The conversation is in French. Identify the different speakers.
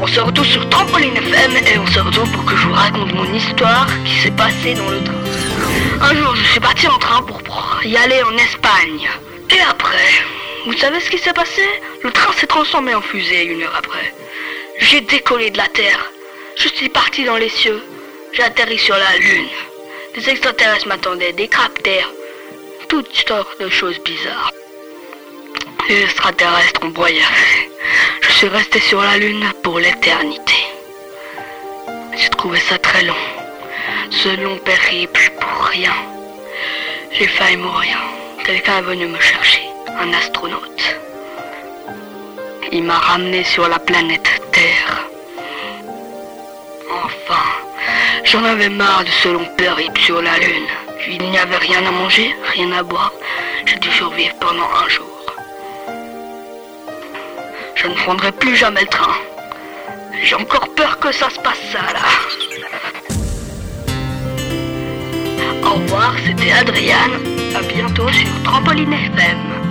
Speaker 1: on se retrouve sur Trampoline FM et on se retrouve pour que je vous raconte mon histoire qui s'est passée dans le train. Un jour, je suis parti en train pour y aller en Espagne. Et après, vous savez ce qui s'est passé? Le train s'est transformé en fusée une heure après. J'ai décollé de la Terre. Je suis parti dans les cieux. J'ai atterri sur la Lune. Des extraterrestres m'attendaient, des cratères, toutes sortes de choses bizarres. Les extraterrestres ont voyagé. Je suis resté sur la Lune pour l'éternité. J'ai trouvé ça très long. Ce long périple pour rien. J'ai failli mourir. Quelqu'un est venu me chercher. Un astronaute. Il m'a ramené sur la planète Terre. Enfin, j'en avais marre de ce long périple sur la Lune. Il n'y avait rien à manger, rien à boire. J'ai dû survivre pendant un jour. Je ne prendrai plus jamais le train. J'ai encore peur que ça se passe ça là. Au revoir, c'était Adriane. À bientôt sur Trampoline FM.